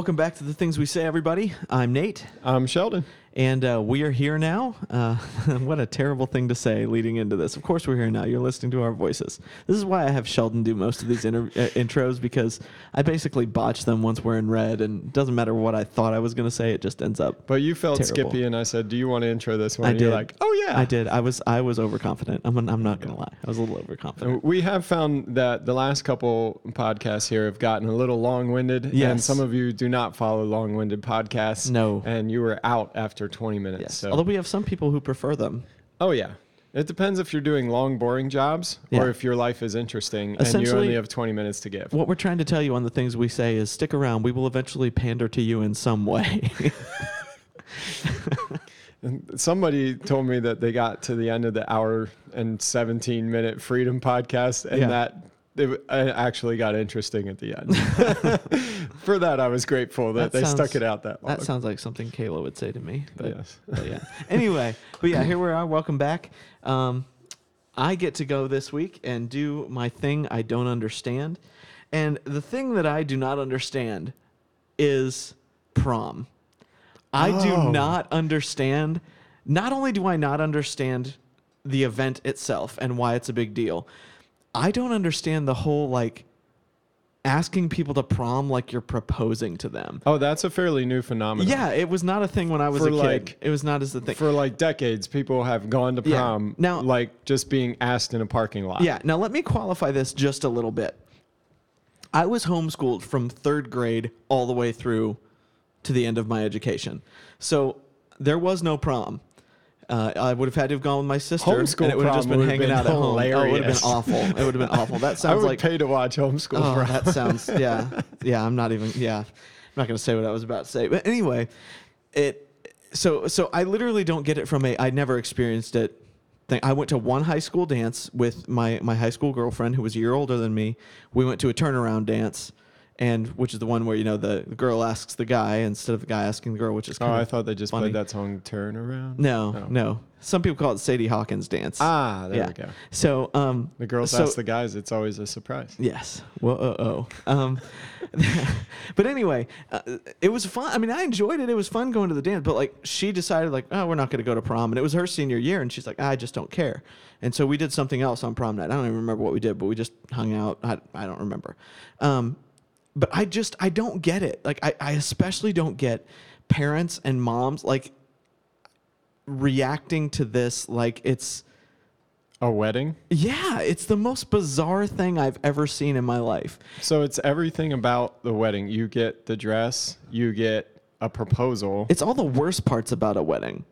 Welcome back to the things we say, everybody. I'm Nate, I'm Sheldon. And uh, we are here now. Uh, what a terrible thing to say leading into this. Of course, we're here now. You're listening to our voices. This is why I have Sheldon do most of these inter- uh, intros because I basically botch them once we're in red, and it doesn't matter what I thought I was going to say. It just ends up. But you felt Terrible. Skippy, and I said, "Do you want to intro this one?" I and did. You're like, "Oh yeah." I did. I was I was overconfident. I'm I'm not going to lie. I was a little overconfident. We have found that the last couple podcasts here have gotten a little long-winded, Yes. and some of you do not follow long-winded podcasts. No. and you were out after 20 minutes. Yes. So, Although we have some people who prefer them. oh yeah, it depends if you're doing long, boring jobs Yeah. or if your life is interesting and you only have 20 minutes to give. What we're trying to tell you on the things we say is stick around. We will eventually pander to you in some way. Somebody told me that they got to the end of the hour and 17 minute freedom podcast and Yeah. that it uh, actually got interesting at the end. For that, I was grateful that, That they sounds- stuck it out that long. that sounds like something Kayla would say to me. But, yes. but yeah. Anyway, but yeah, here we are. Welcome back. Um, I get to go this week and do my thing I don't understand. And the thing that I do not understand is prom. I Oh. do not understand. Not only do I not understand the event itself and why it's a big deal, I don't understand the whole like asking people to prom like you're proposing to them. Oh, that's a fairly new phenomenon. Yeah, it was not a thing when I was For, a kid. like- it was not as a thing. For like decades, people have gone to Yeah. prom Now- like just being asked in a parking lot. Yeah. Now let me qualify this just a little bit. I was homeschooled from third grade all the way through to the end of my education. So there was no prom. Uh, I would have had to have gone with my sister, Homeschool and it would have just been hanging been out at home. Oh, it would have been awful. It would have been awful. That sounds like I would like pay to watch homeschool Oh, prom. that sounds yeah, yeah. I'm not even yeah. I'm not gonna say what I was about to say, but anyway, it. So so I literally don't get it from a. I never experienced it. Thing. I went to one high school dance with my my high school girlfriend who was a year older than me. We went to a turnaround dance. And which is the one where you know the girl asks the guy instead of the guy asking the girl, which is oh, kind I thought they just funny. played that song "Turn Around." no, Oh. no. Some people call it Sadie Hawkins dance. Ah, there yeah. we go. So um, The girls so- ask the guys. It's always a surprise. Yes. Whoa. Oh. Um, but anyway, uh, it was fun. I mean, I enjoyed it. It was fun going to the dance. But like, she decided like, oh, we're not going to go to prom, and it was her senior year, and she's like, I just don't care. And so we did something else on prom night. I don't even remember what we did, but we just hung out. I, I don't remember. Um, but I just I don't get it. Like I, I especially don't get parents and moms like reacting to this like it's A wedding. yeah, it's the most bizarre thing I've ever seen in my life. So it's everything about the wedding. You get the dress. You get a proposal. It's all the worst parts about a wedding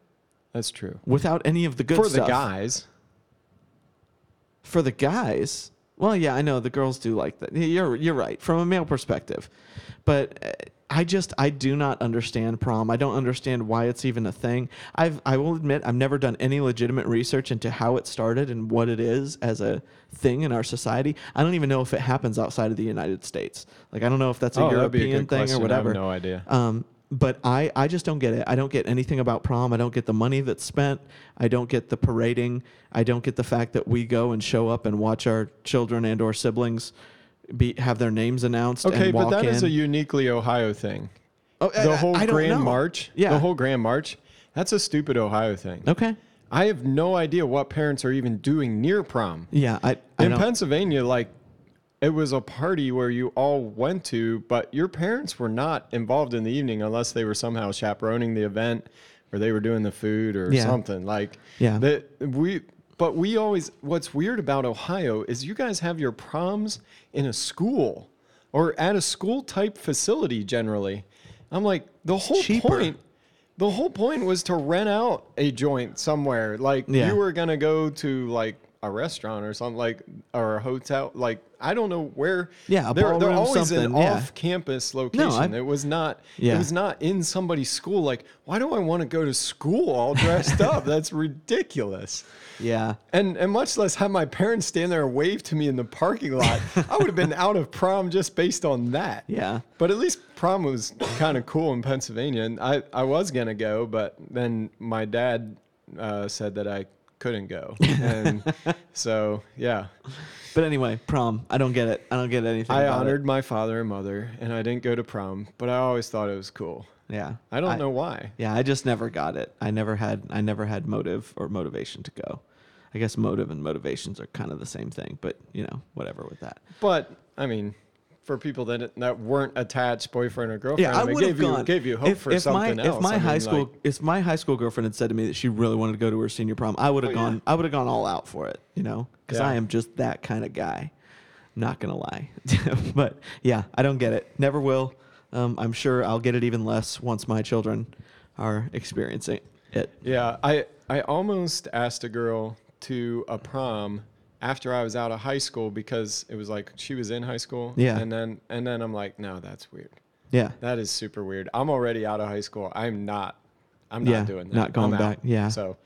That's true. without any of the good For the guys. For the guys, well, yeah, I know the girls do like that. You're you're right from a male perspective, but uh, I just I do not understand prom. I don't understand why it's even a thing. I've I will admit I've never done any legitimate research into how it started and what it is as a thing in our society. I don't even know if it happens outside of the United States. Like I don't know if that's a oh, that'd a European thing question. or whatever. I have no idea. Um, but I, I just don't get it. I don't get anything about prom. I don't get the money that's spent. I don't get the parading. I don't get the fact that we go and show up and watch our children and or siblings be have their names announced. Okay, but that is in. a uniquely Ohio thing. Oh, The I- whole I don't Grand know. March. Yeah. The whole Grand March. That's a stupid Ohio thing. Okay. I have no idea what parents are even doing near prom. Yeah. I, I In don't. Pennsylvania, like it was a party where you all went to, but your parents were not involved in the evening unless they were somehow chaperoning the event or they were doing the food or Yeah. something. Like Yeah. that we but we always what's weird about Ohio is you guys have your proms in a school or at a school type facility generally. I'm like the whole cheaper. point the whole point was to rent out a joint somewhere. Like Yeah. you were gonna go to like a restaurant or something like or a hotel. Like I don't know where. Yeah, a they're, they're always an yeah. off-campus location. I- it was not. Yeah. It was not in somebody's school. Like why do I want to go to school all dressed up? That's ridiculous. Yeah. And and much less have my parents stand there and wave to me in the parking lot. I would have been out of prom just based on that. Yeah. But at least prom was kind of cool in Pennsylvania, and I, I was gonna go, but then my dad uh, said that I couldn't go, and so yeah, But anyway, prom. I don't get it. I don't get anything. I about it. honored my father and mother, and I didn't go to prom, but I always thought it was cool. Yeah. I don't know why. Yeah, I just never got it. I never had I never had motive or motivation to go. I guess motive and motivations are kind of the same thing, but you know, whatever with that. But I mean, for people that that weren't attached, boyfriend or girlfriend, Yeah, I have gave gone. you gave you hope if, for if something my, else. If my I high mean, school, like- if my high school girlfriend had said to me that she really wanted to go to her senior prom, I would have Oh, yeah. gone. I would have gone all out for it, you know, because Yeah. I am just that kind of guy. Not gonna lie, but yeah, I don't get it. Never will. Um, I'm sure I'll get it even less once my children are experiencing it. Yeah, I I almost asked a girl to a prom after I was out of high school because it was like she was in high school. Yeah. And then and then I'm like, no, that's weird. Yeah, That is super weird. I'm already out of high school. I'm not. I'm not Yeah, doing that. not going I'm out. back. Yeah. So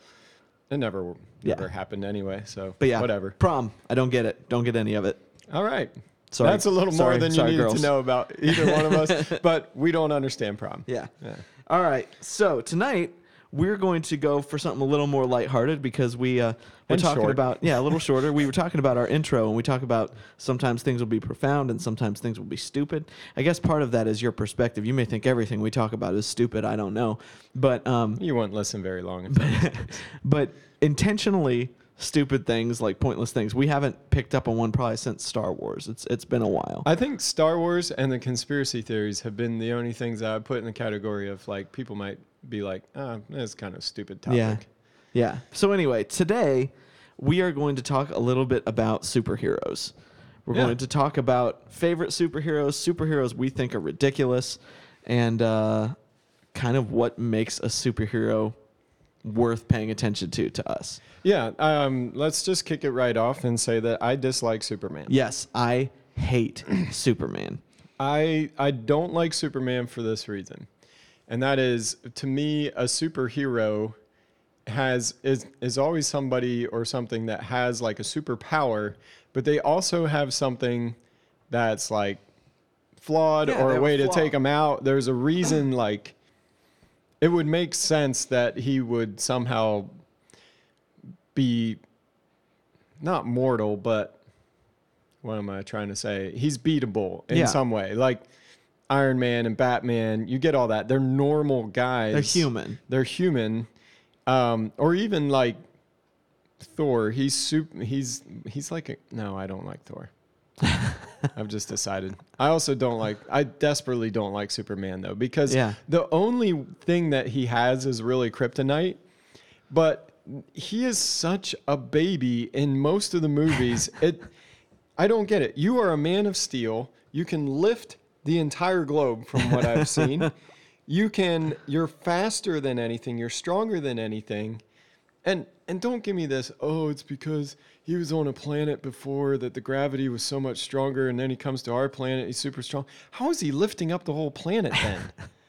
it never Yeah. never happened anyway. So but yeah, whatever. Prom. I don't get it. Don't get any of it. All right. Sorry. That's a little Sorry. more than you Sorry, needed girls. to know about either one of us. But we don't understand prom. Yeah. Yeah. All right. So tonight we're going to go for something a little more lighthearted because we uh, we're And talking short. about yeah a little shorter. we were talking about our intro and we talk about sometimes things will be profound and sometimes things will be stupid. I guess part of that is your perspective. You may think everything we talk about is stupid. I don't know, but um, You won't listen very long. if- but intentionally stupid things like pointless things. We haven't picked up on one probably since Star Wars. It's it's been a while. I think Star Wars and the conspiracy theories have been the only things that I put in the category of like people might be like, ah, that's kind of stupid topic. Yeah. Yeah. So anyway, today we are going to talk a little bit about superheroes. We're Yeah. going to talk about favorite superheroes, superheroes we think are ridiculous, and uh, kind of what makes a superhero worth paying attention to to us. Yeah. Um, let's just kick it right off and say that I dislike Superman. Yes, I hate Superman. I I don't like Superman for this reason, and that is to me a superhero has is is always somebody or something that has like a superpower, but they also have something that's like flawed Yeah, or a way to take them out. There's a reason like it would make sense that he would somehow be not mortal, but what am I trying to say? He's beatable in Yeah. some way. Like Iron Man and Batman, you get all that. They're normal guys. They're human. They're human. Um, or even like Thor. He's super, he's he's like a, no, I don't like Thor. I've just decided. I also don't like I desperately don't like Superman though because Yeah. the only thing that he has is really kryptonite. But he is such a baby in most of the movies. It I don't get it. You are a man of steel. You can lift the entire globe from what I've seen. you can you're faster than anything. You're stronger than anything. And and don't give me this, oh, it's because he was on a planet before that the gravity was so much stronger and then he comes to our planet, he's super strong. How is he lifting up the whole planet then?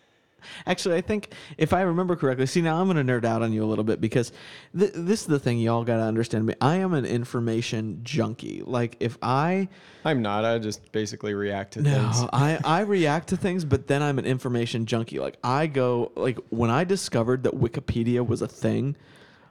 Actually, I think if I remember correctly, see now I'm going to nerd out on you a little bit because th- this is the thing y'all got to understand me. I am an information junkie. Like if I I'm not. I just basically react to no, things. I I react to things, but then I'm an information junkie. Like I go like when I discovered that Wikipedia was a thing,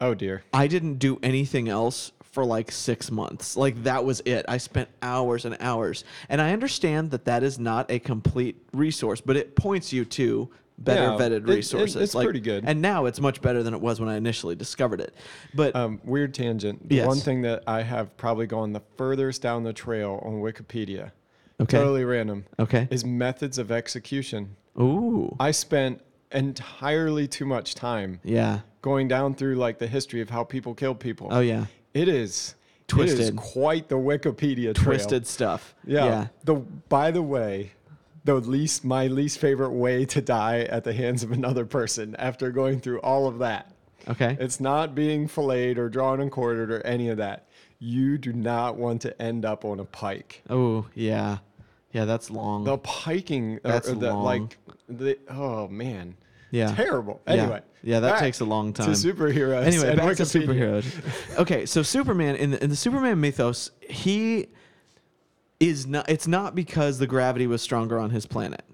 Oh dear. I didn't do anything else for like six months. Like that was it. I spent hours and hours. And I understand that that is not a complete resource, but it points you to better Yeah, vetted it- it- resources. it's like, pretty good. And now it's much better than it was when I initially discovered it. But Um, weird tangent. The Yes. one thing that I have probably gone the furthest down the trail on Wikipedia, okay, totally random, okay. is methods of execution. Ooh, I spent entirely too much time yeah. going down through like the history of how people kill people. Oh yeah, It is It Twisted. is quite the Wikipedia trail. twisted stuff. Yeah. yeah. The by the way, the least my least favorite way to die at the hands of another person after going through all of that. Okay. It's not being filleted or drawn and quartered or any of that. You do not want to end up on a pike. oh yeah, yeah. That's long. The piking, uh, That's or the, long. like, the, oh man, yeah. terrible. Anyway, Yeah, yeah that takes a long time. To superheroes. anyway, and back to Wikipedia. superheroes. okay, so Superman in the, in the Superman mythos, he is not. It's not because the gravity was stronger on his planet.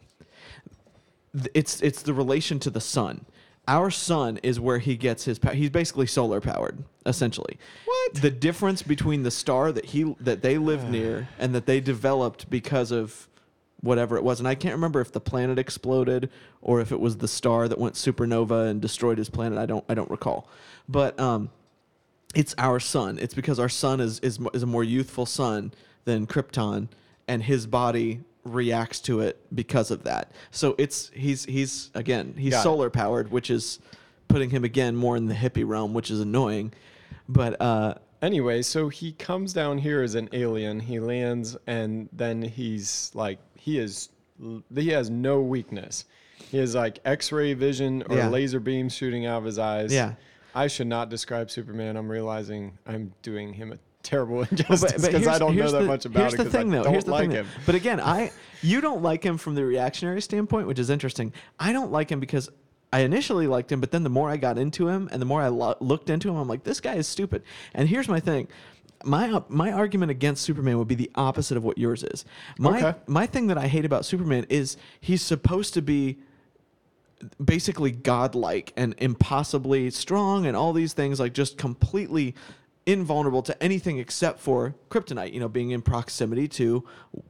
It's it's the relation to the sun. Our sun is where he gets his power. He's basically solar powered, essentially. What? The difference between the star that he that they lived near and that they developed because of whatever it was, and I can't remember if the planet exploded or if it was the star that went supernova and destroyed his planet. I don't I don't recall, but um, it's our sun. It's because our sun is is is a more youthful sun than Krypton, and his body reacts to it because of that. So it's he's he's again he's Got it. solar powered, which is putting him again more in the hippie realm, which is annoying. But uh, Anyway, so he comes down here as an alien. He lands, and then he's like, he is, he has no weakness. He has like X-ray vision or Yeah. laser beams shooting out of his eyes. Yeah. I should not describe Superman. I'm realizing I'm doing him a terrible injustice because I don't know that the- much about here's it the because thing, I though. don't Here's the like thing, though. him. But again, I you don't like him from the reactionary standpoint, which is interesting. I don't like him because I initially liked him, but then the more I got into him and the more I lo- looked into him, I'm like, this guy is stupid. And here's my thing. My my argument against Superman would be the opposite of what yours is. My Okay. my thing that I hate about Superman is he's supposed to be basically godlike and impossibly strong and all these things like just completely invulnerable to anything except for kryptonite you know being in proximity to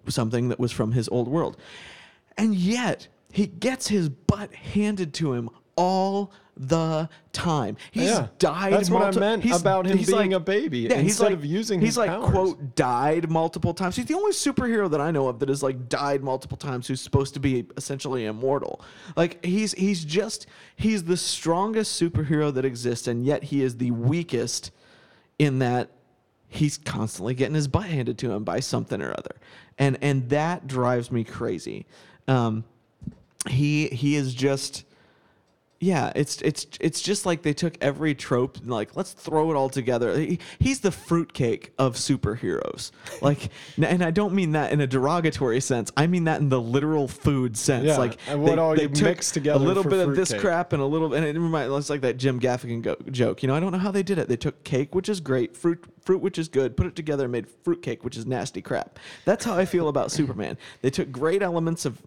something that was from his old world and yet he gets his butt handed to him all the time. He's Yeah, died. that's what I meant he's- about him he's being a baby he's instead like- of using He's like powers. quote died multiple times. He's the only superhero that I know of that has like died multiple times who's supposed to be essentially immortal. Like he's he's just he's the strongest superhero that exists, and yet he is the weakest in that he's constantly getting his butt handed to him by something or other, and and that drives me crazy. Um, he he is just yeah, it's it's it's just like they took every trope and like let's throw it all together. He, he's the fruitcake of superheroes. Like, and I don't mean that in a derogatory sense. I mean that in the literal food sense. Yeah, like, and what all you mix together a little bit of this fruitcake. crap and a little, and it reminds it's like that Jim Gaffigan go, joke. You know, I don't know how they did it. They took cake, which is great, fruit, fruit, which is good, put it together and made fruitcake, which is nasty crap. That's how I feel about Superman. They took great elements of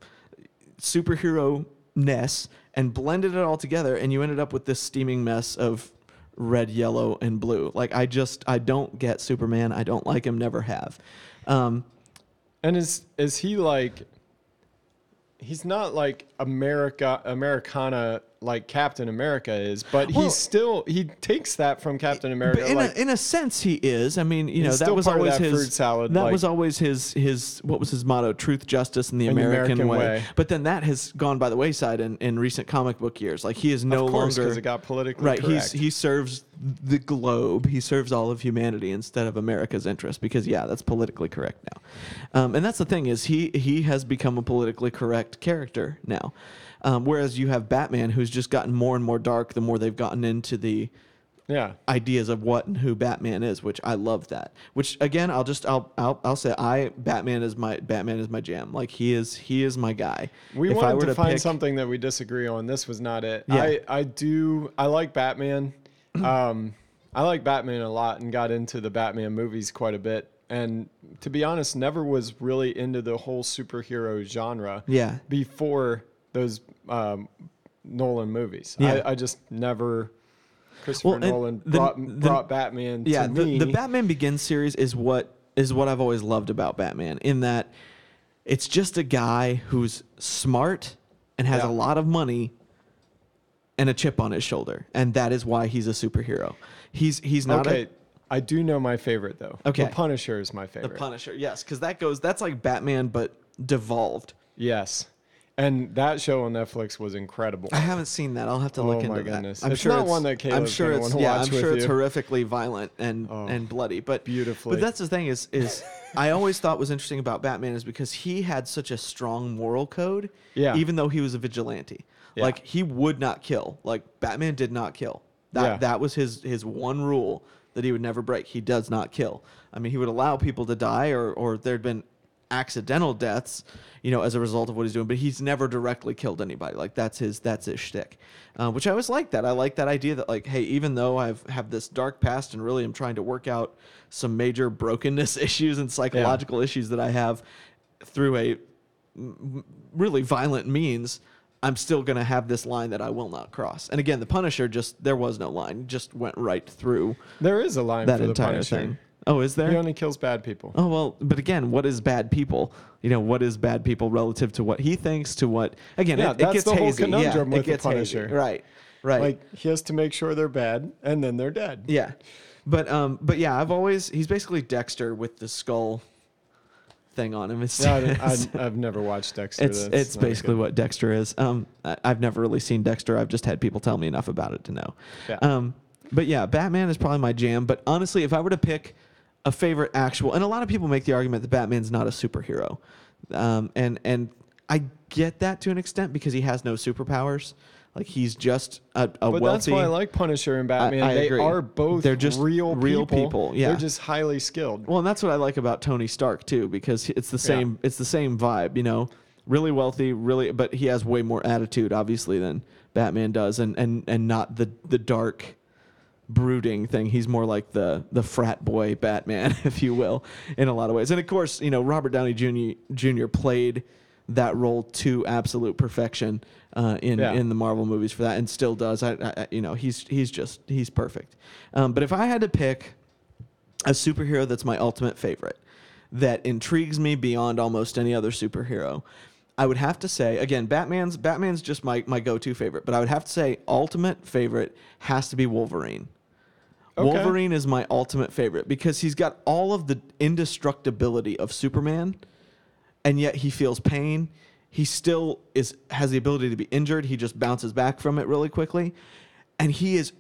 superhero ness and blended it all together and you ended up with this steaming mess of red yellow and blue. Like i just i don't get superman. I don't like him. Never have. Um, And is is he like? He's not like America Americana like Captain America is, but Well- he's still he takes that from Captain America. but in, like, a, in a sense he is i mean you know that was always that his fruit salad, that like- was always his his what was his motto truth justice and the And american, American way. way. but then that has gone by the wayside in, in recent comic book years like he is no of course, longer because it got politically right correct. he's he serves the globe he serves all of humanity instead of america's interest because yeah that's politically correct now um, and that's the thing is he he has become a politically correct character now um, whereas you have batman who's just gotten more and more dark the more they've gotten into the yeah. ideas of what and who Batman is, which I love that. Which again, I'll just I'll I'll, I'll say I Batman is my Batman is my jam. Like he is he is my guy. We If I wanted were to, find pick- something that we disagree on. This was not it. Yeah. I, I do I like Batman. Um, I like Batman a lot and got into the Batman movies quite a bit. And to be honest, never was really into the whole superhero genre Yeah. before those um, Nolan movies. Yeah. I, I just never Christopher Well, Nolan the- brought, the- brought Batman yeah, to the, me. the Batman Begins series is what is what I've always loved about Batman. In that, it's just a guy who's smart and has Yeah. a lot of money and a chip on his shoulder, and that is why he's a superhero. He's he's not okay, a, I do know my favorite though. Okay. The Punisher is my favorite. the. Punisher. Yes, because that goes that's like Batman but devolved. yes. And that show on Netflix was incredible. I haven't seen that. I'll have to Oh look into goodness. that. I'm It's sure not it's, one that I'm Caleb's sure gonna it's yeah. I'm sure it's you. horrifically violent and Oh, and bloody. But beautifully. But that's the thing is is I always thought was interesting about Batman is because he had such a strong moral code. Yeah. Even though he was a vigilante, Yeah. like he would not kill. Like Batman did not kill. That Yeah. that was his his one rule that he would never break. He does not kill. I mean, he would allow people to die, or or there'd been accidental deaths, you know, as a result of what he's doing. But he's never directly killed anybody. Like that's his that's his shtick, uh, which I always like that. I like that idea that like, hey, even though I've have this dark past and really am trying to work out some major brokenness issues and psychological issues that I have through a really violent means. I'm still going to have this line that I will not cross. And again, the Punisher just there was no line, just went right through There is a line that entire Punisher. thing. Oh, is there? He only kills bad people. Oh well, but again, what is bad people? You know, what is bad people relative to what he thinks? To what again? Yeah, it, it that's gets the whole hazy. conundrum yeah, with it the gets hazy. Punisher. Right, right. Like he has to make sure they're bad, and then they're dead. yeah, but um, but yeah, I've always he's basically Dexter with the skull thing on him. It's Yeah, I, I've never watched Dexter. it's, That's it's basically what Dexter is. Um, I, I've never really seen Dexter. I've just had people tell me enough about it to know. Yeah. Um, but yeah, Batman is probably my jam. But honestly, if I were to pick a favorite actual, and a lot of people make the argument that Batman's not a superhero, um, and and I get that to an extent because he has no superpowers. Like he's just a, a But wealthy. that's why I like Punisher and Batman. I they agree. are both They're just real real people. people, yeah. They're just highly skilled. Well, and that's what I like about Tony Stark too, because it's the same. It's the same vibe, you know. Really wealthy, really, but he has way more attitude, obviously, than Batman does, and and and not the the dark, brooding thing. He's more like the the frat boy Batman, if you will, in a lot of ways. And of course, you know, Robert Downey Jr. Jr. played that role to absolute perfection uh, in Yeah. in the Marvel movies for that, and still does. I, I you know he's he's just he's perfect. Um, but if I had to pick a superhero that's my ultimate favorite, that intrigues me beyond almost any other superhero, I would have to say again, Batman's Batman's just my my go to favorite, but I would have to say ultimate favorite has to be Wolverine. Okay. Wolverine is my ultimate favorite because he's got all of the indestructibility of Superman, and yet he feels pain. He still is has the ability to be injured. He just bounces back from it really quickly, and he is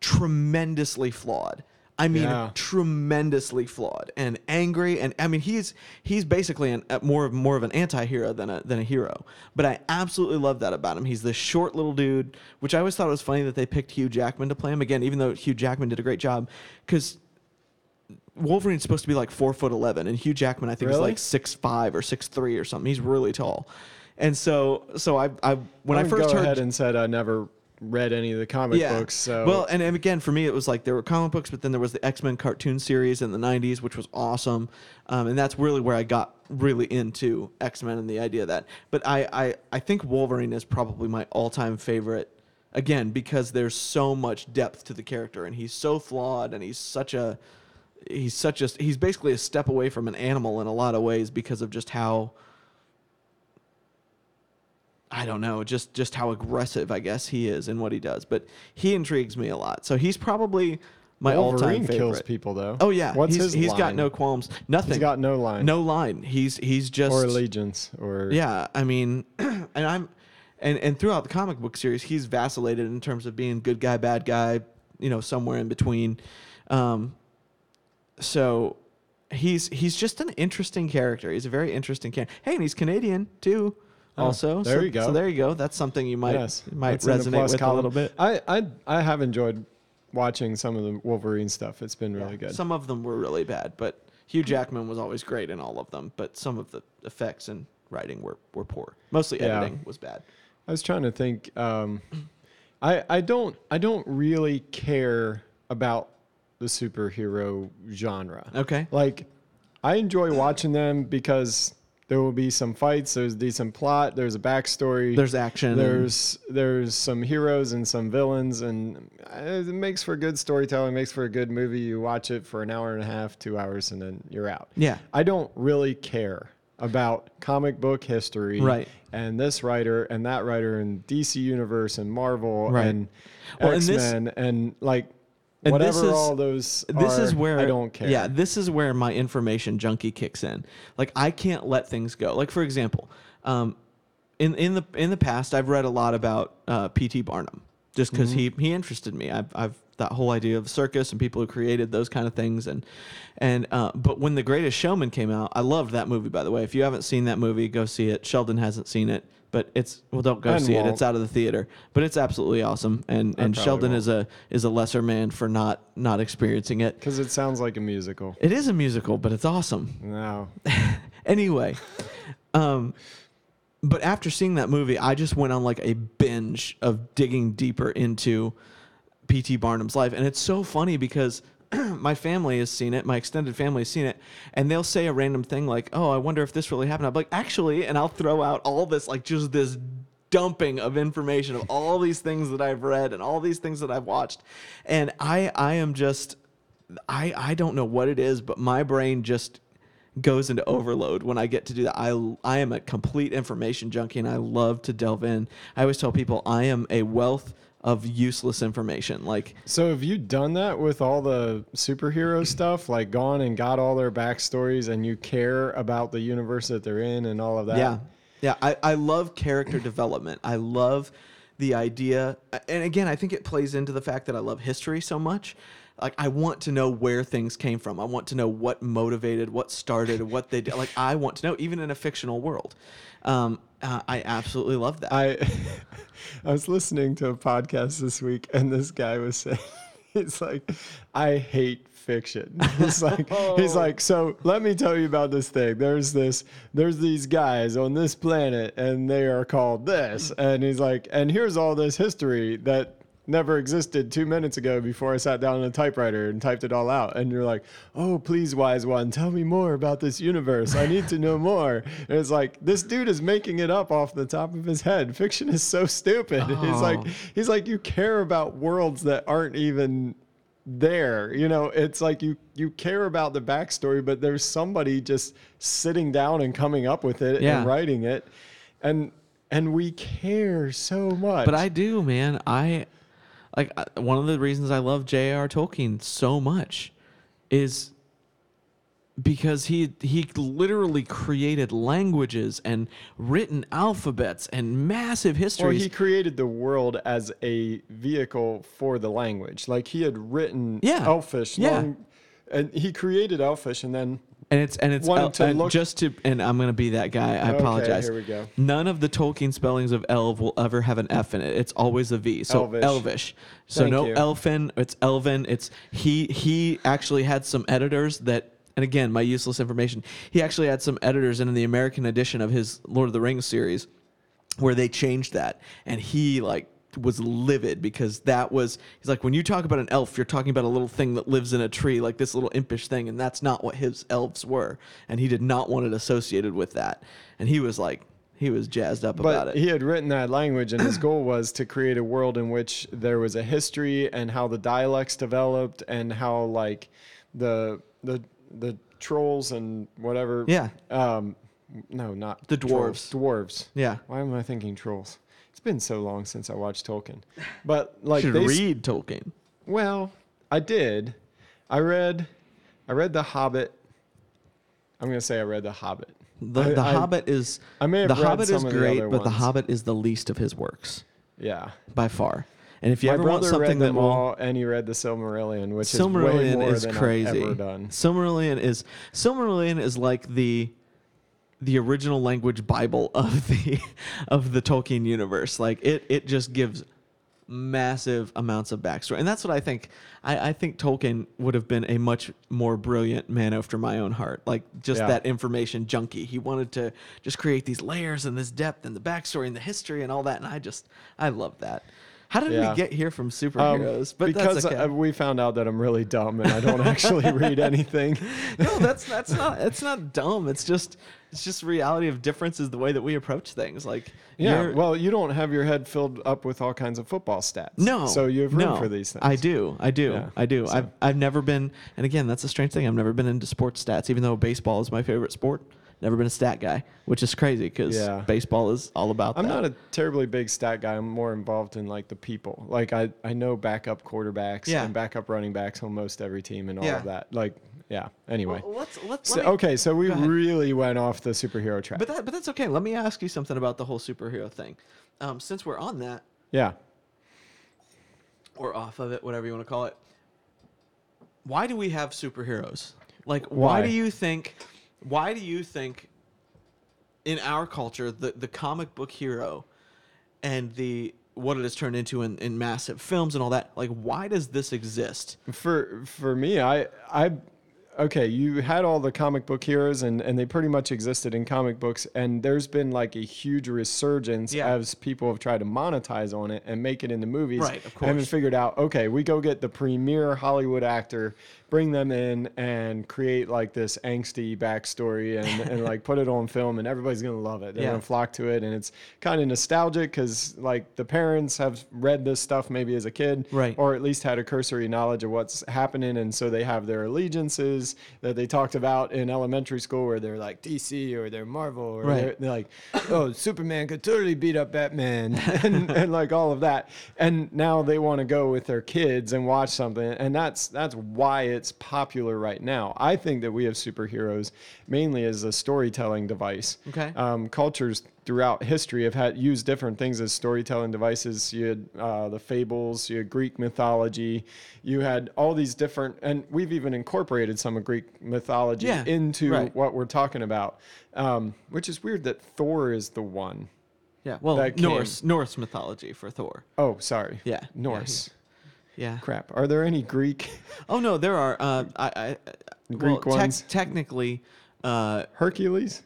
tremendously flawed. I mean, Yeah. tremendously flawed and angry, and I mean, he's he's basically an, more of more of an anti-hero than a than a hero. But I absolutely love that about him. He's this short little dude, which I always thought was funny that they picked Hugh Jackman to play him again, even though Hugh Jackman did a great job, because Wolverine's supposed to be like four foot eleven, and Hugh Jackman I think is like six five or six three or something. He's really tall, and so so I I when I, would first go heard ahead and said I never read any of the comic books. So well, and, and again, for me, it was like there were comic books, but then there was the X Men cartoon series in the '90s, which was awesome, um, and that's really where I got really into X Men and the idea of that. But I, I, I think Wolverine is probably my all-time favorite. Again, because there's so much depth to the character, and he's so flawed, and he's such a, he's such a, he's basically a step away from an animal in a lot of ways because of just how. I don't know, just just how aggressive I guess he is in what he does, but he intrigues me a lot. So he's probably my all-time favorite. kills people though. Oh yeah, what's he's, his he's got no qualms, nothing. He's got no line. no line. He's he's just or allegiance or yeah. I mean, and I'm and and throughout the comic book series, he's vacillated in terms of being good guy, bad guy, you know, somewhere in between. Um, so he's he's just an interesting character. He's a very interesting character. Hey, and he's Canadian too. Oh, Also, there so, you go. So there you go. That's something you might yes, might that's in the resonate with column. a little bit. I, I I have enjoyed watching some of the Wolverine stuff. It's been really good. Some of them were really bad, but Hugh Jackman was always great in all of them. But some of the effects and writing were, were poor. Mostly Yeah. editing was bad. I was trying to think. Um, I I don't I don't really care about the superhero genre. Okay. Like, I enjoy watching them because there will be some fights. There's decent plot. There's a backstory. There's action. there's there's some heroes and some villains, and uh, it makes for good storytelling. Makes for a good movie. You watch it for an hour and a half, two hours, and then you're out. yeah. I don't really care about comic book history, Right. And this writer and that writer and DC Universe and Marvel Right. and Well, and X this- Men and like and whatever this is- all those. This are, is where I don't care. Yeah, this is where my information junkie kicks in. Like I can't let things go. Like for example, um, in in the in the past, I've read a lot about uh, P.T. Barnum just because he Mm-hmm. he interested me. I've I've that whole idea of circus and people who created those kind of things and and uh, but when the Greatest Showman came out, I loved that movie. By the way, if you haven't seen that movie, go see it. Sheldon hasn't seen it, but it's well, don't go And see it. won't. It's out of the theater, but it's absolutely awesome. And and probably Sheldon won't. is a is a lesser man for not not experiencing it. Because it sounds like a musical. It is a musical, but it's awesome. No. anyway, um, but after seeing that movie, I just went on like a binge of digging deeper into P.T. Barnum's life, and it's so funny because my family has seen it, my extended family has seen it, and they'll say a random thing like, "Oh, I wonder if this really happened." I'm like, "Actually," and I'll throw out all this like just this dumping of information of all these things that I've read and all these things that I've watched, and I I am just I I don't know what it is, but my brain just goes into overload when I get to do that. I I am a complete information junkie and I love to delve in. I always tell people I am a wealth of useless information. Like So have you done that with all the superhero stuff? Like gone and got all their backstories and you care about the universe that they're in and all of that? Yeah. Yeah. I, I love character development. I love the idea. And again, I think it plays into the fact that I love history so much. Like, I want to know where things came from. I want to know what motivated, what started, what they did. Like, I want to know, even in a fictional world. Um, uh, I absolutely love that. I I was listening to a podcast this week and this guy was saying he's like I hate fiction. He's like he's like so let me tell you about this thing. There's this there's these guys on this planet and they are called this and he's like and here's all this history that never existed two minutes ago before I sat down on a typewriter and typed it all out. And you're like, oh, please, wise one, tell me more about this universe. I need to know more. And it's like, this dude is making it up off the top of his head. Fiction is so stupid. He's like, Oh. he's like, you care about worlds that aren't even there you know it's like you you care about the backstory but there's somebody just sitting down and coming up with it Yeah. and writing it and and we care so much But I do, man. I like uh, one of the reasons I love J.R. Tolkien so much is because he he literally created languages and written alphabets and massive Or histories. he created the world as a vehicle for the language. Like he had written Yeah. Elfish, Yeah. long, and he created Elfish, and then and it's and it's to just to and I'm gonna be that guy. I Okay, apologize. here we go. None of the Tolkien spellings of elf will ever have an F in it. It's always a V. So Elvish. elvish. So Thank no you. elfin. It's elven. It's he. He actually had some editors that. And again, my useless information. He actually had some editors in the American edition of his Lord of the Rings series where they changed that and he like was livid because that was he's like when you talk about an elf you're talking about a little thing that lives in a tree like this little impish thing and that's not what his elves were and he did not want it associated with that and he was like he was jazzed up about but it he had written that language, and his goal was to create a world in which there was a history and how the dialects developed and how like the the the trolls and whatever. Yeah. Um, no, not The trolls, dwarves. yeah Why am I thinking trolls? Been so long since I watched Tolkien. But like should they read tolkien Well, I did. I read I read The Hobbit. I'm going to say I read The Hobbit. the, I- the I- hobbit is I may have the read hobbit is some the great other but the ones. hobbit is the least of his works Yeah. by far and if you My ever want brother something read that them will all, and he read the Silmarillion, which is way Silmarillion more is than crazy. I've ever done. Silmarillion is Silmarillion is like the the original language Bible of the of the Tolkien universe. Like it it just gives massive amounts of backstory, and that's what I think. I, I think Tolkien would have been a much more brilliant man after my own heart. Like just Yeah. that information junkie. He wanted to just create these layers and this depth and the backstory and the history and all that, and I just I love that. How did Yeah. we get here from Um, superheroes? but because that's okay. uh, we found out that I'm really dumb and I don't actually read anything. no, that's that's not it's not dumb. It's just it's just reality of differences the way that we approach things. Like Yeah, well, you don't have your head filled up with all kinds of football stats. no, so you have room no, for these things. I do, I do, Yeah, I do. so- I've I've never been, and again, that's a strange thing. I've never been into sports stats, even though baseball is my favorite sport. Never been a stat guy, which is crazy because Yeah. baseball is all about I'm that. not a terribly big stat guy. I'm more involved in like the people. Like I, I know backup quarterbacks Yeah. and backup running backs on most every team and all Yeah. of that. Like, yeah. Anyway. Well, let's let's So, let me- okay, so we really went off the superhero track. But that but that's okay. Let me ask you something about the whole superhero thing. Um, since we're on that, yeah. or off of it, whatever you want to call it. Why do we have superheroes? Like, why, Why? do you think? Why do you think in our culture the the comic book hero and the what it has turned into in, in massive films and all that like why does this exist? For for me, I I okay, you had all the comic book heroes and and they pretty much existed in comic books and there's been like a huge resurgence Yeah. as people have tried to monetize on it and make it into movies. Right, of course. And course. figured out, okay, we go get the premier Hollywood actor, bring them in and create like this angsty backstory and, and like put it on film and everybody's gonna love it. They're Yeah. gonna flock to it and it's kind of nostalgic because like the parents have read this stuff maybe as a kid Right. or at least had a cursory knowledge of what's happening and so they have their allegiances that they talked about in elementary school where they're like DC or they're Marvel or Right. they're, they're like oh Superman could totally beat up Batman and, and like all of that and now they want to go with their kids and watch something and that's that's why it's popular right now I think that we have superheroes mainly as a storytelling device Okay. um, cultures throughout history have had used different things as storytelling devices. You had uh, the fables, you had Greek mythology, you had all these different, and we've even incorporated some of Greek mythology Yeah, into right. what we're talking about. Um, which is weird that Thor is the one. yeah well That came- norse norse mythology for thor Oh, sorry. Yeah, yeah, Norse. yeah Crap. Are there any Greek oh no there are uh i i Greek well, ones? technically uh Hercules?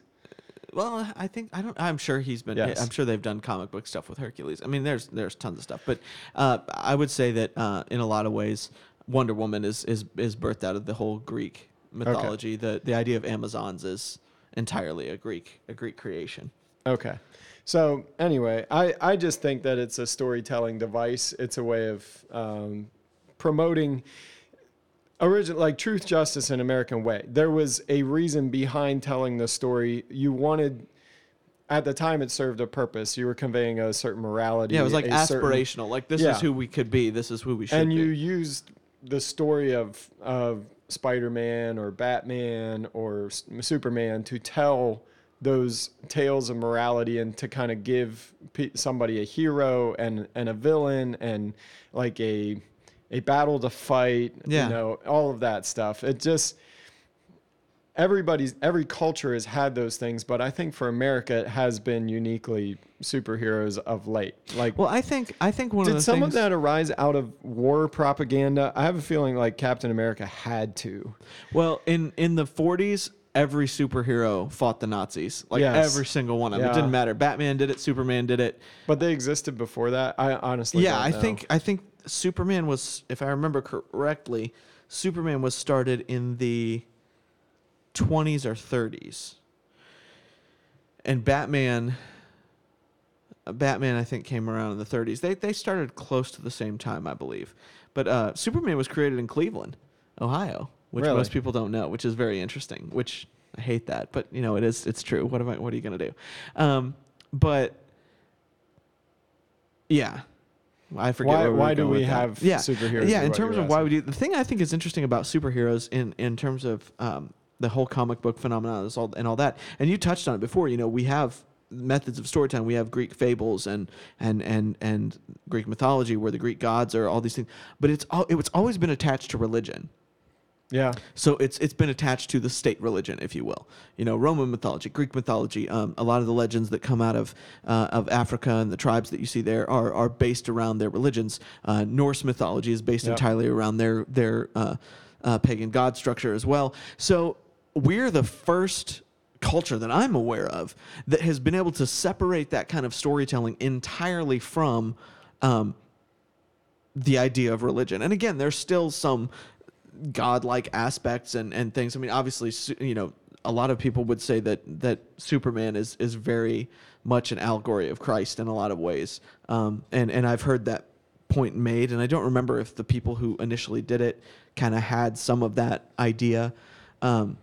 Well i think i don't i'm sure he's been Yes. i'm sure they've done comic book stuff with hercules i mean there's there's tons of stuff but uh i would say that uh in a lot of ways wonder woman is is is birthed out of the whole greek mythology the the idea of amazons is entirely a greek a greek creation Okay. So anyway, I, I just think that it's a storytelling device. It's a way of um, promoting original like truth, justice, and American way. There was a reason behind telling the story. You wanted at the time it served a purpose. You were conveying a certain morality. yeah it was like a certain- aspirational like this Yeah. is who we could be this is who we should be. and be you used the story of of Spider-Man or Batman or S- Superman to tell those tales of morality and to kind of give somebody a hero and and a villain and like a a battle to fight Yeah. you know all of that stuff it just everybody's every culture has had those things but i think for america it has been uniquely superheroes of late like well i think i think one of the. did some things of that arise out of war propaganda? I have a feeling like Captain America had to. Well, in in the 40s, every superhero fought the Nazis. Like Yes. every single one of them. It didn't matter. Batman did it. Superman did it. But they existed before that. I honestly yeah, I think I think Superman was, if I remember correctly, Superman was started in the 20s or 30s, and Batman. Batman, I think, came around in the 30s. They they started close to the same time, I believe. But uh, Superman was created in Cleveland, Ohio, which Really? most people don't know, which is very interesting. Which I hate that, but you know it is. It's true. What am I? What are you gonna do? Um, but yeah, I forget. Why- why do we that. have yeah. superheroes Yeah, in terms of why we do the thing I think is interesting about superheroes in in terms of um, the whole comic book phenomenon is all, and all that. And you touched on it before. You know, we have methods of storytelling. We have Greek fables and and and and Greek mythology where the Greek gods are all these things. But it's all it's always been attached to religion. Yeah. So it's it's been attached to the state religion, if you will. You know, Roman mythology, Greek mythology. Um, a lot of the legends that come out of uh, of Africa and the tribes that you see there are are based around their religions. Uh, Norse mythology is based Yep. entirely around their their uh, uh, pagan god structure as well. So we're the first culture that I'm aware of that has been able to separate that kind of storytelling entirely from um, the idea of religion. And again, there's still some godlike aspects and, and things. I mean, obviously, you know, a lot of people would say that that Superman is is very much an allegory of Christ in a lot of ways. Um, and and I've heard that point made, and I don't remember if the people who initially did it kind of had some of that idea. Um,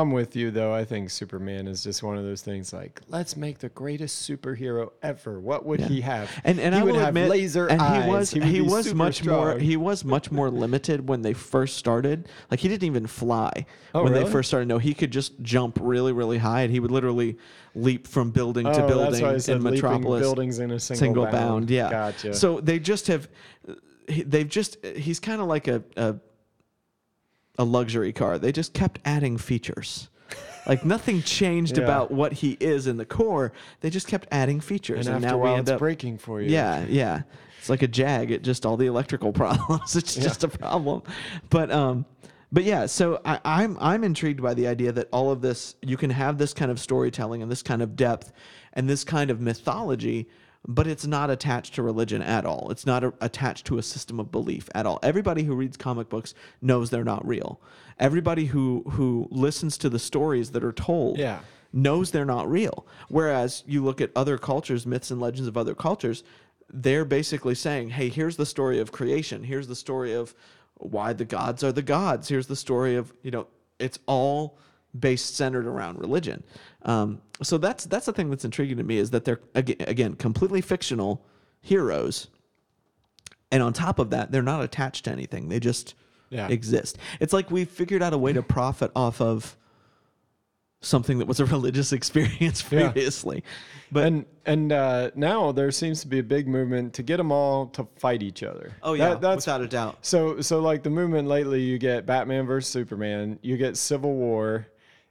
I'm with you though. I think Superman is just one of those things like, let's make the greatest superhero ever. What would Yeah. he have? And and he I would have admit, laser and eyes. he was would he, was much more he was much more limited when they first started. Like he didn't even fly Oh, when they first started. No, he could just jump really really high, and he would literally leap from building to Oh, building that's why I said in Metropolis. buildings in a single, single bound. Yeah. Gotcha. So they just have they've just he's kind of like a, a a luxury car. They just kept adding features. Like nothing changed Yeah. about what he is in the core. They just kept adding features, And after now a we while, end it's up. breaking for you. Yeah, yeah. It's like a Jag. It just all the electrical problems. it's just a problem. But um, but yeah. So I, I'm I'm intrigued by the idea that all of this you can have this kind of storytelling and this kind of depth and this kind of mythology, but it's not attached to religion at all. It's not a, attached to a system of belief at all. Everybody who reads comic books knows they're not real. Everybody who who listens to the stories that are told Yeah. knows they're not real. Whereas you look at other cultures, myths and legends of other cultures, they're basically saying, hey, here's the story of creation. Here's the story of why the gods are the gods. Here's the story of, you know, it's all based centered around religion. Um, so that's that's the thing that's intriguing to me is that they're again, again completely fictional heroes, and on top of that, they're not attached to anything. They just Yeah. exist. It's like we figured out a way to profit off of something that was a religious experience Yeah. previously. But and and uh, now there seems to be a big movement to get them all to fight each other. oh yeah, That- that's without a doubt. so so like the movement lately. You get Batman versus Superman. You get Civil War.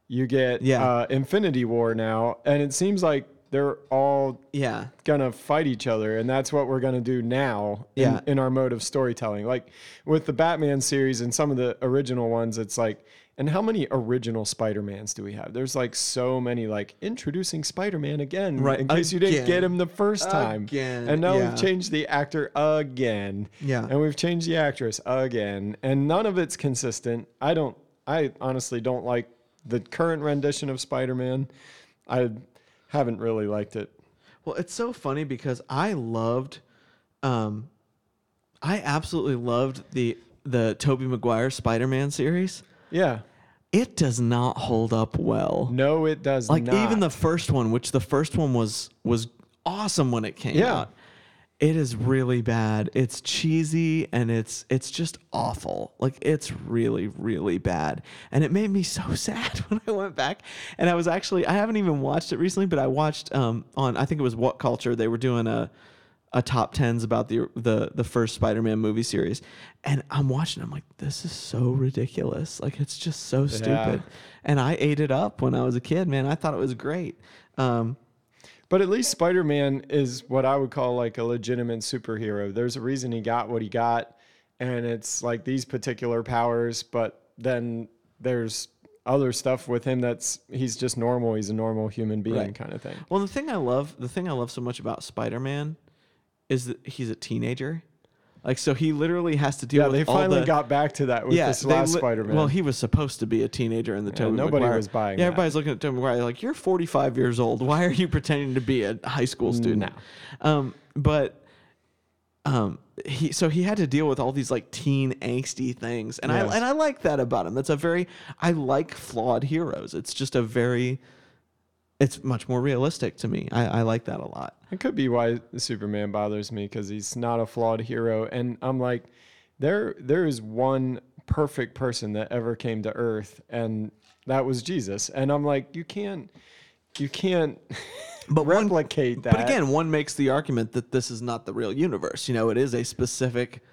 You get Yeah. uh, Infinity War now, and it seems like they're all Yeah. gonna fight each other, and that's what we're gonna do now in, Yeah. in our mode of storytelling. Like with the Batman series and some of the original ones, it's like, and how many original Spider-Mans do we have? There's like so many, like introducing Spider-Man again, Right, in case you didn't get him the first time, Again, and now yeah. we've changed the actor again, Yeah. and we've changed the actress again, and none of it's consistent. I don't, I honestly don't like the current rendition of Spider-Man. I haven't really liked it. Well, it's so funny because I loved, um, I absolutely loved the the Tobey Maguire Spider Man series. Yeah. It does not hold up well. No, it does not. like not. even the first one, which the first one was was awesome when it came Yeah. out. It is really bad. It's cheesy and it's it's just awful. Like it's really really bad. And it made me so sad when I went back and I was actually I haven't even watched it recently, but I watched um on I think it was What Culture. They were doing a a top tens about the the the first Spider-Man movie series, and I'm watching. I'm like, this is so ridiculous. Like it's just so stupid. And I ate it up when I was a kid. Man, I thought it was great. Um, But at least Spider Man is what I would call like a legitimate superhero. There's a reason he got what he got, and it's like these particular powers, but then there's other stuff with him that's he's just normal. He's a normal human being Right. kind of thing. well, the thing I love, the thing I love so much about Spider-Man, is that he's a teenager. Like so, he literally has to deal Yeah, with they all finally the, got back to that with this last li- Spider Man. Well, he was supposed to be a teenager in the Yeah, Tobey nobody Maguire. was buying Yeah, that. everybody's looking at Tobey Maguire like you're 45 years old. Why are you pretending to be a high school student? Um, but um, he so he had to deal with all these like teen angsty things, and Yes. I and I like that about him. That's a very I like flawed heroes. It's just a very it's much more realistic to me. I, I like that a lot. It could be why Superman bothers me because he's not a flawed hero, and I'm like, there there is one perfect person that ever came to Earth, and that was Jesus, and I'm like, you can't, you can't, But one- replicate that. But again, one makes the argument that this is not the real universe. You know, it is a specific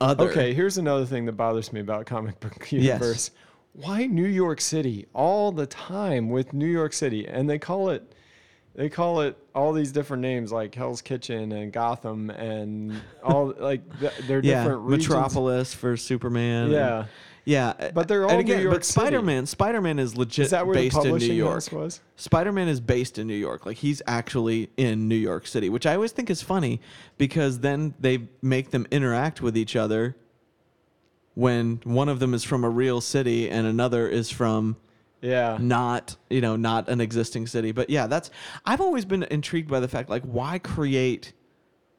other. okay, here's another thing that bothers me about comic book universe. Yes. universe. Why New York City all the time with New York City, and they call it. They call it all these different names like Hell's Kitchen and Gotham and all like th- they're Yeah, different regions. Metropolis for Superman. and- Yeah. yeah. But they're and all again, New York But Spider-Man, Spider-Man is legit Is that where the based in New publishing York. was? Spider-Man is based in New York. Like he's actually in New York City, which I always think is funny because then they make them interact with each other when one of them is from a real city and another is from Yeah. not you know not an existing city but yeah that's i've always been intrigued by the fact like why create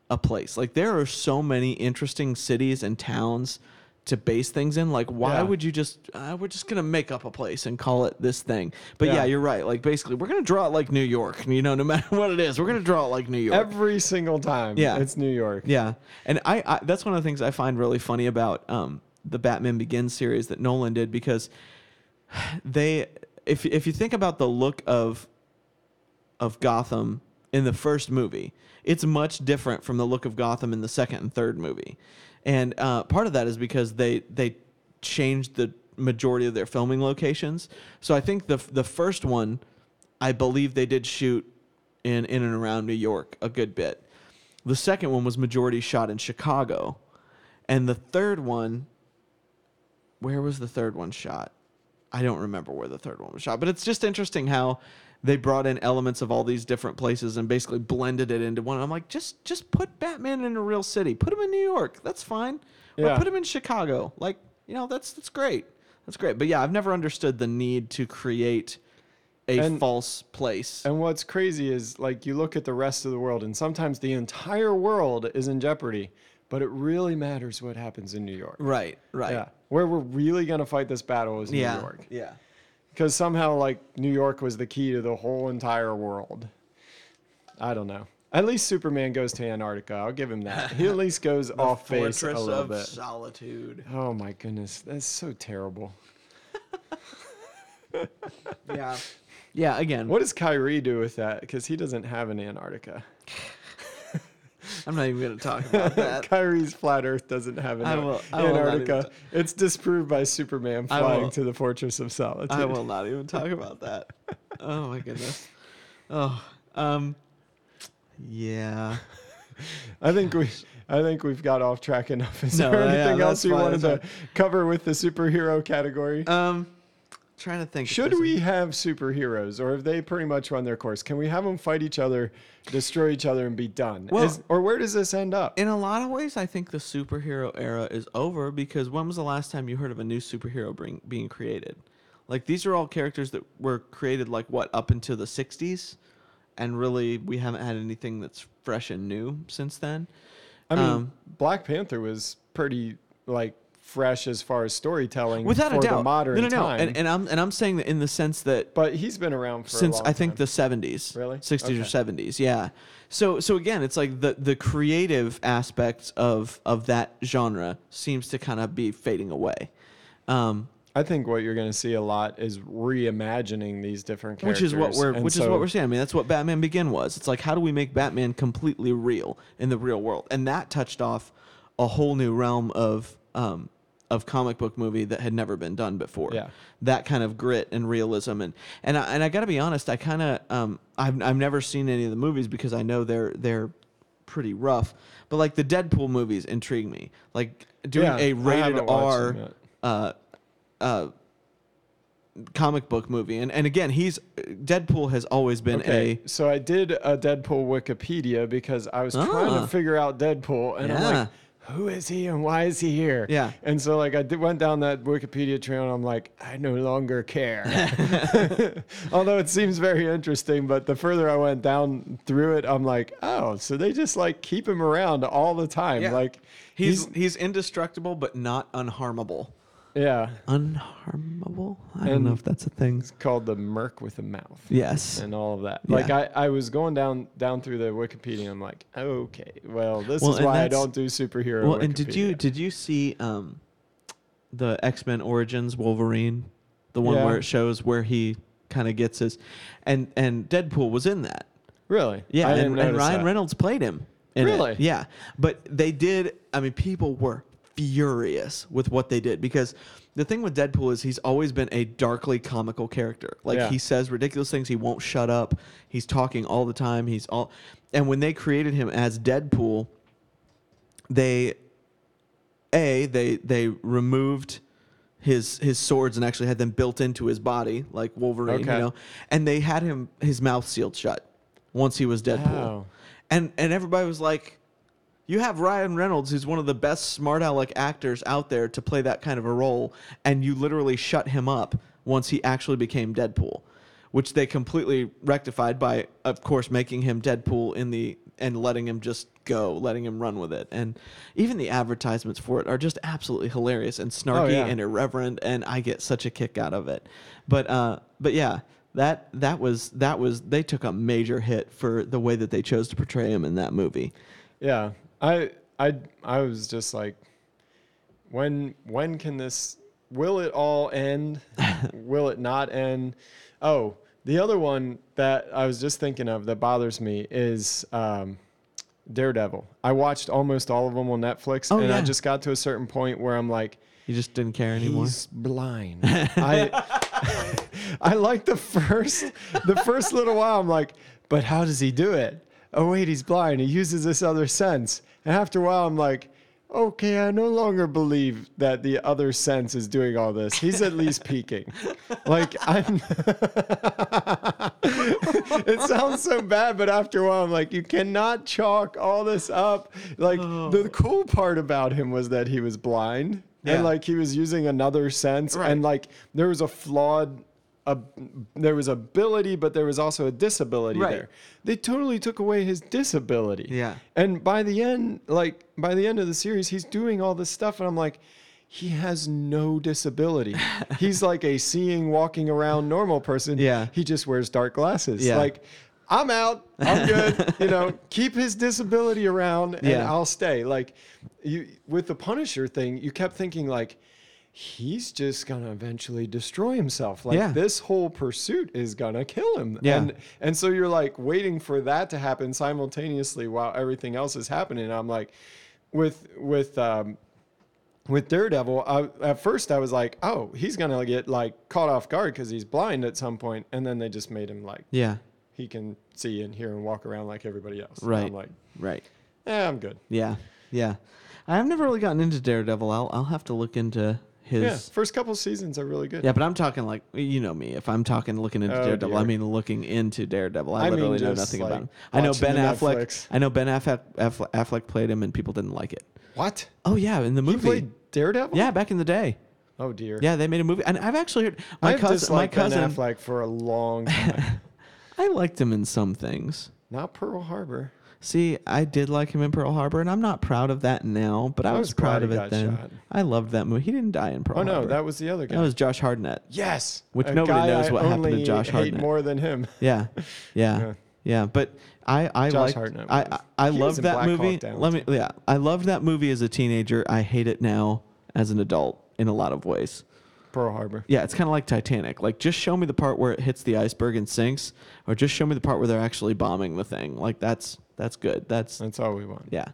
a place like there are so many interesting cities and towns to base things in like why Yeah. would you just uh, we're just gonna make up a place and call it this thing but yeah. Yeah. you're right like basically we're gonna draw it like new york you know no matter what it is we're gonna draw it like new york Every single time. Yeah. It's New York. yeah, and I, I that's one of the things I find really funny about um, the Batman Begins series that Nolan did because they, if if you think about the look of of Gotham in the first movie. It's much different from the look of Gotham in the second and third movie, and uh, part of that is because they they changed the majority of their filming locations. So I think the the first one, I believe they did shoot in in and around New York a good bit. The second one was majority shot in Chicago, and the third one, where was the third one shot? I don't remember where the third one was shot, but it's just interesting how they brought in elements of all these different places and basically blended it into one. I'm like, just just put Batman in a real city. Put him in New York. That's fine. Or Yeah. put him in Chicago. Like, you know, that's that's great. That's great. But yeah, I've never understood the need to create a And- false place. And what's crazy is like you look at the rest of the world, and sometimes the entire world is in jeopardy, but it really matters what happens in New York. right, right. Yeah. Where we're really going to fight this battle is New Yeah. York. Yeah. Because somehow, like, New York was the key to the whole entire world. I don't know. At least Superman goes to Antarctica. I'll give him that. He at least goes off base a little of bit. solitude. Oh my goodness, that's so terrible. Yeah. Yeah, again, What does Kyrie do with that? Because he doesn't have an Antarctica. I'm not even going to talk about that. Kyrie's flat Earth doesn't have an I will- I will even Antarctica. It's disproved by Superman flying will- to the Fortress of Solitude. I will not even talk about that. Oh my goodness. Oh, um, yeah. I think we, I think we've got off track enough. Is No, there yeah, anything else you wanted to cover with the superhero category? Um, trying to think. Should we have superheroes, or have they pretty much run their course? Can we have them fight each other, destroy each other, and be done? Well- Is- or where does this end up? In a lot of ways, I think the superhero era is over because when was the last time you heard of a new superhero bring, being created? Like these are all characters that were created like what up until the '60s, and really we haven't had anything that's fresh and new since then. I mean, um, Black Panther was pretty like fresh as far as storytelling Without for a doubt, the modern no, no, no, time. and, and I'm and I'm saying that in the sense that but he's been around for a since I think time. the 70s, Really? 60s or 70s, yeah. So so again, it's like the the creative aspects of of that genre seems to kind of be fading away. Um, I think what you're going to see a lot is reimagining these different which is what we're and which is what we're saying. I mean, that's what Batman Begin was. It's like how do we make Batman completely real in the real world? And that touched off a whole new realm of um of comic book movie that had never been done before. Yeah. That kind of grit and realism and and I, and I got to be honest, I kind of um I've I've never seen any of the movies because I know they're they're pretty rough. But like the Deadpool movies intrigue me. Like doing Yeah, a rated R uh, uh, comic book movie, and and again, he's Deadpool has always been Okay, so I did a Deadpool Wikipedia because I was trying Ah. to figure out Deadpool, and I'm like, who is he and why is he here? Yeah. And so like I did, went down that Wikipedia trail, and I'm like, I no longer care. Although it seems very interesting, but the further I went down through it, I'm like, oh, so they just like keep him around all the time, Yeah. like a he's he's indestructible but not unharmable. Yeah, Unharmable? I don't And- know if that's a thing. It's called the Merc with a mouth. Yes. and all of that. Like I, I was going down down through the Wikipedia. and I'm like, okay, well, this Well, is and why I that's- don't do superhero. Well, and did you Wikipedia. did you see um, the X Men Origins Wolverine, the one Yeah. where it shows where he kind of gets his, and and Deadpool was in that. really? Yeah, I didn't and, and notice Ryan that. Reynolds played him. in it. Really? Yeah, but they did. I mean, people were furious with what they did because the thing with Deadpool is he's always been a darkly comical character. Like Yeah. he says ridiculous things. He won't shut up. He's talking all the time. He's all, and when they created him as Deadpool, they a they they removed his his swords and actually had them built into his body like Wolverine, Okay. you know, and they had him his mouth sealed shut once he was Deadpool, Oh. and and everybody was like. You have Ryan Reynolds, who's one of the best smart aleck actors out there to play that kind of a role, and you literally shut him up once he actually became Deadpool, which they completely rectified by, of course, making him Deadpool in the and letting him just go, letting him run with it. And even the advertisements for it are just absolutely hilarious and snarky Oh, yeah. and irreverent, and I get such a kick out of it. But uh, but yeah, that that was that was they took a major hit for the way that they chose to portray him in that movie. Yeah, I I I was just like, when when can this? Will it all end? will it not end? Oh, The other one that I was just thinking of that bothers me is um, Daredevil. I watched almost all of them on Netflix, Oh, and I just got to a certain point where I'm like, You just didn't care anymore. he's blind. I I like the first the first little while. I'm like, but how does he do it? Oh wait, he's blind. He uses this other sense, and after a while, I'm like. Okay, I no longer believe that the other sense is doing all this. He's at least peeking. Like I'm It sounds so bad, but after a while I'm like, you cannot chalk all this up. Like oh. the cool part about him was that he was blind Yeah. and like he was using another sense Right. and like there was a flawed a, there was ability but there was also a disability Right. there they totally took away his disability Yeah. and by the end like by the end of the series he's doing all this stuff and i'm like he has no disability he's like a seeing walking around normal person Yeah. he just wears dark glasses Yeah. like i'm out i'm good you know keep his disability around and Yeah. i'll stay like you with the punisher thing you kept thinking like he's just gonna eventually destroy himself like Yeah. this whole pursuit is gonna kill him Yeah. and and so you're like waiting for that to happen simultaneously while everything else is happening i'm like with with um with Daredevil, I, at first I was like, "Oh, he's gonna get like caught off guard because he's blind at some point," and then they just made him like Yeah. he can see and hear and walk around like everybody else. And Right. I'm like, Right. Yeah, I'm good." Yeah. Yeah. I've never really gotten into Daredevil. I'll I'll have to look into his Yeah, first couple seasons are really good. Yeah, but I'm talking like you know me. If I'm talking looking into Oh, Daredevil, I mean looking into Daredevil. I, I mean know nothing like, about him. I know Ben Affleck. Netflix. I know Ben Affleck, Affleck Affleck played him, and people didn't like it. What? Oh yeah, in the He movie. played Daredevil? yeah, back in the day. Oh dear. Yeah, they made a movie, and I've actually heard my I've cousin. My disliked Ben cousin. Affleck for a long time. I liked him in some things. Not Pearl Harbor. See, I did like him in Pearl Harbor, and I'm not proud of that now, but I, was, was proud of it then. shot. I loved that movie. He didn't die in Pearl Harbor. Oh no, Harbor. that was the other guy. that was Josh Hartnett. yes, Which a nobody knows I what happened to Josh hate more than him. Yeah, yeah, Yeah. yeah. But I, I Josh liked, Hartnett I, I, I loved that Black movie. Let me, yeah, I loved that movie as a teenager. I hate it now as an adult in a lot of ways. Pearl Harbor. Yeah, it's kind of like Titanic. Like, just show me the part where it hits the iceberg and sinks, or just show me the part where they're actually bombing the thing. Like, that's that's good. That's That's all we want. yeah.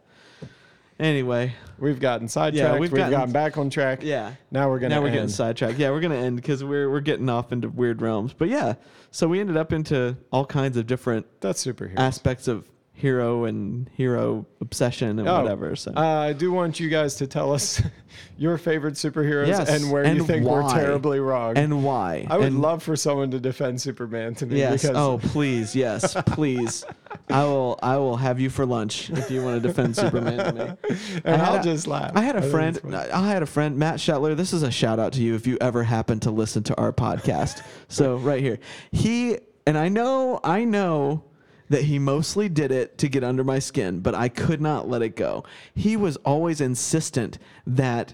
Anyway, We've gotten sidetracked. we've we've, gotten- gotten, back on track. yeah. Now we're gonna now we're end. getting sidetracked. Yeah, we're gonna end because we're we're getting off into weird realms. But yeah, so we ended up into all kinds of different That's superhero. aspects of hero and hero obsession and Oh, whatever. So Uh, I do want you guys to tell us your favorite superheroes Yes, and where you and think we're terribly wrong. and why? I would and, love for someone to defend Superman to me Yes. because Oh, please. Yes. Please. I will. I will have you for lunch if you want to defend Superman to me. and I I'll a- just laugh. I had a friend. I had a friend, Matt Shetler. This is a shout out to you if you ever happen to listen to our podcast. so right here, he and I know, I know that he mostly did it to get under my skin, but I could not let it go. He was always insistent that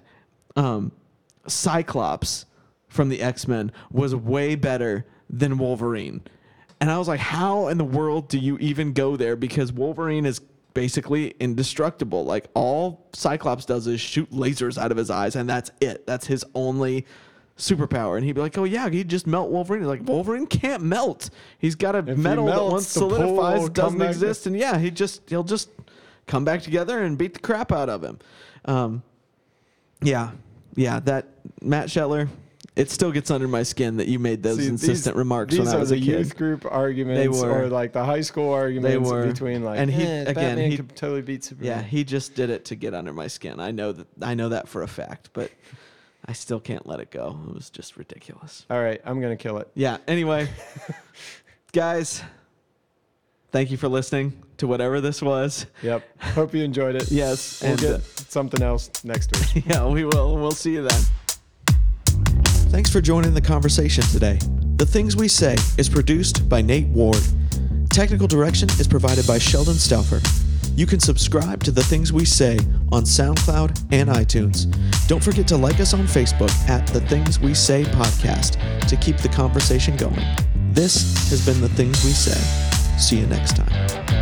um, Cyclops from the X Men was way better than Wolverine. And I was like, how in the world do you even go there? Because Wolverine is basically indestructible. Like all Cyclops does is shoot lasers out of his eyes, and that's it. That's his only superpower. And he'd be like, oh yeah, he'd just melt Wolverine. He's like, Wolverine can't melt. He's got a he metal that once the solidifies doesn't back to- exist. And yeah, he just he'll just come back together and beat the crap out of him. Um, yeah, yeah. That Matt Shetler. It still gets under my skin that you made those See, insistent these, remarks These when I was a kid. These are youth group arguments, were. or like the high school arguments were. between like, And he- "Eh, again, Batman he- could totally beat Superman. Yeah, he just did it to get under my skin. I know that. I know that for a fact, but I still can't let it go. It was just ridiculous. All right, I'm gonna kill it. Yeah. Anyway, guys, thank you for listening to whatever this was. Yep. Hope you enjoyed it. Yes, We'll and get uh, something else next week. yeah, we will. We'll see you then. Thanks for joining the conversation today. The Things We Say is produced by Nate Ward. Technical direction is provided by Sheldon Stauffer. You can subscribe to The Things We Say on SoundCloud and iTunes. Don't forget to like us on Facebook at The Things We Say Podcast to keep the conversation going. This has been The Things We Say. See you next time.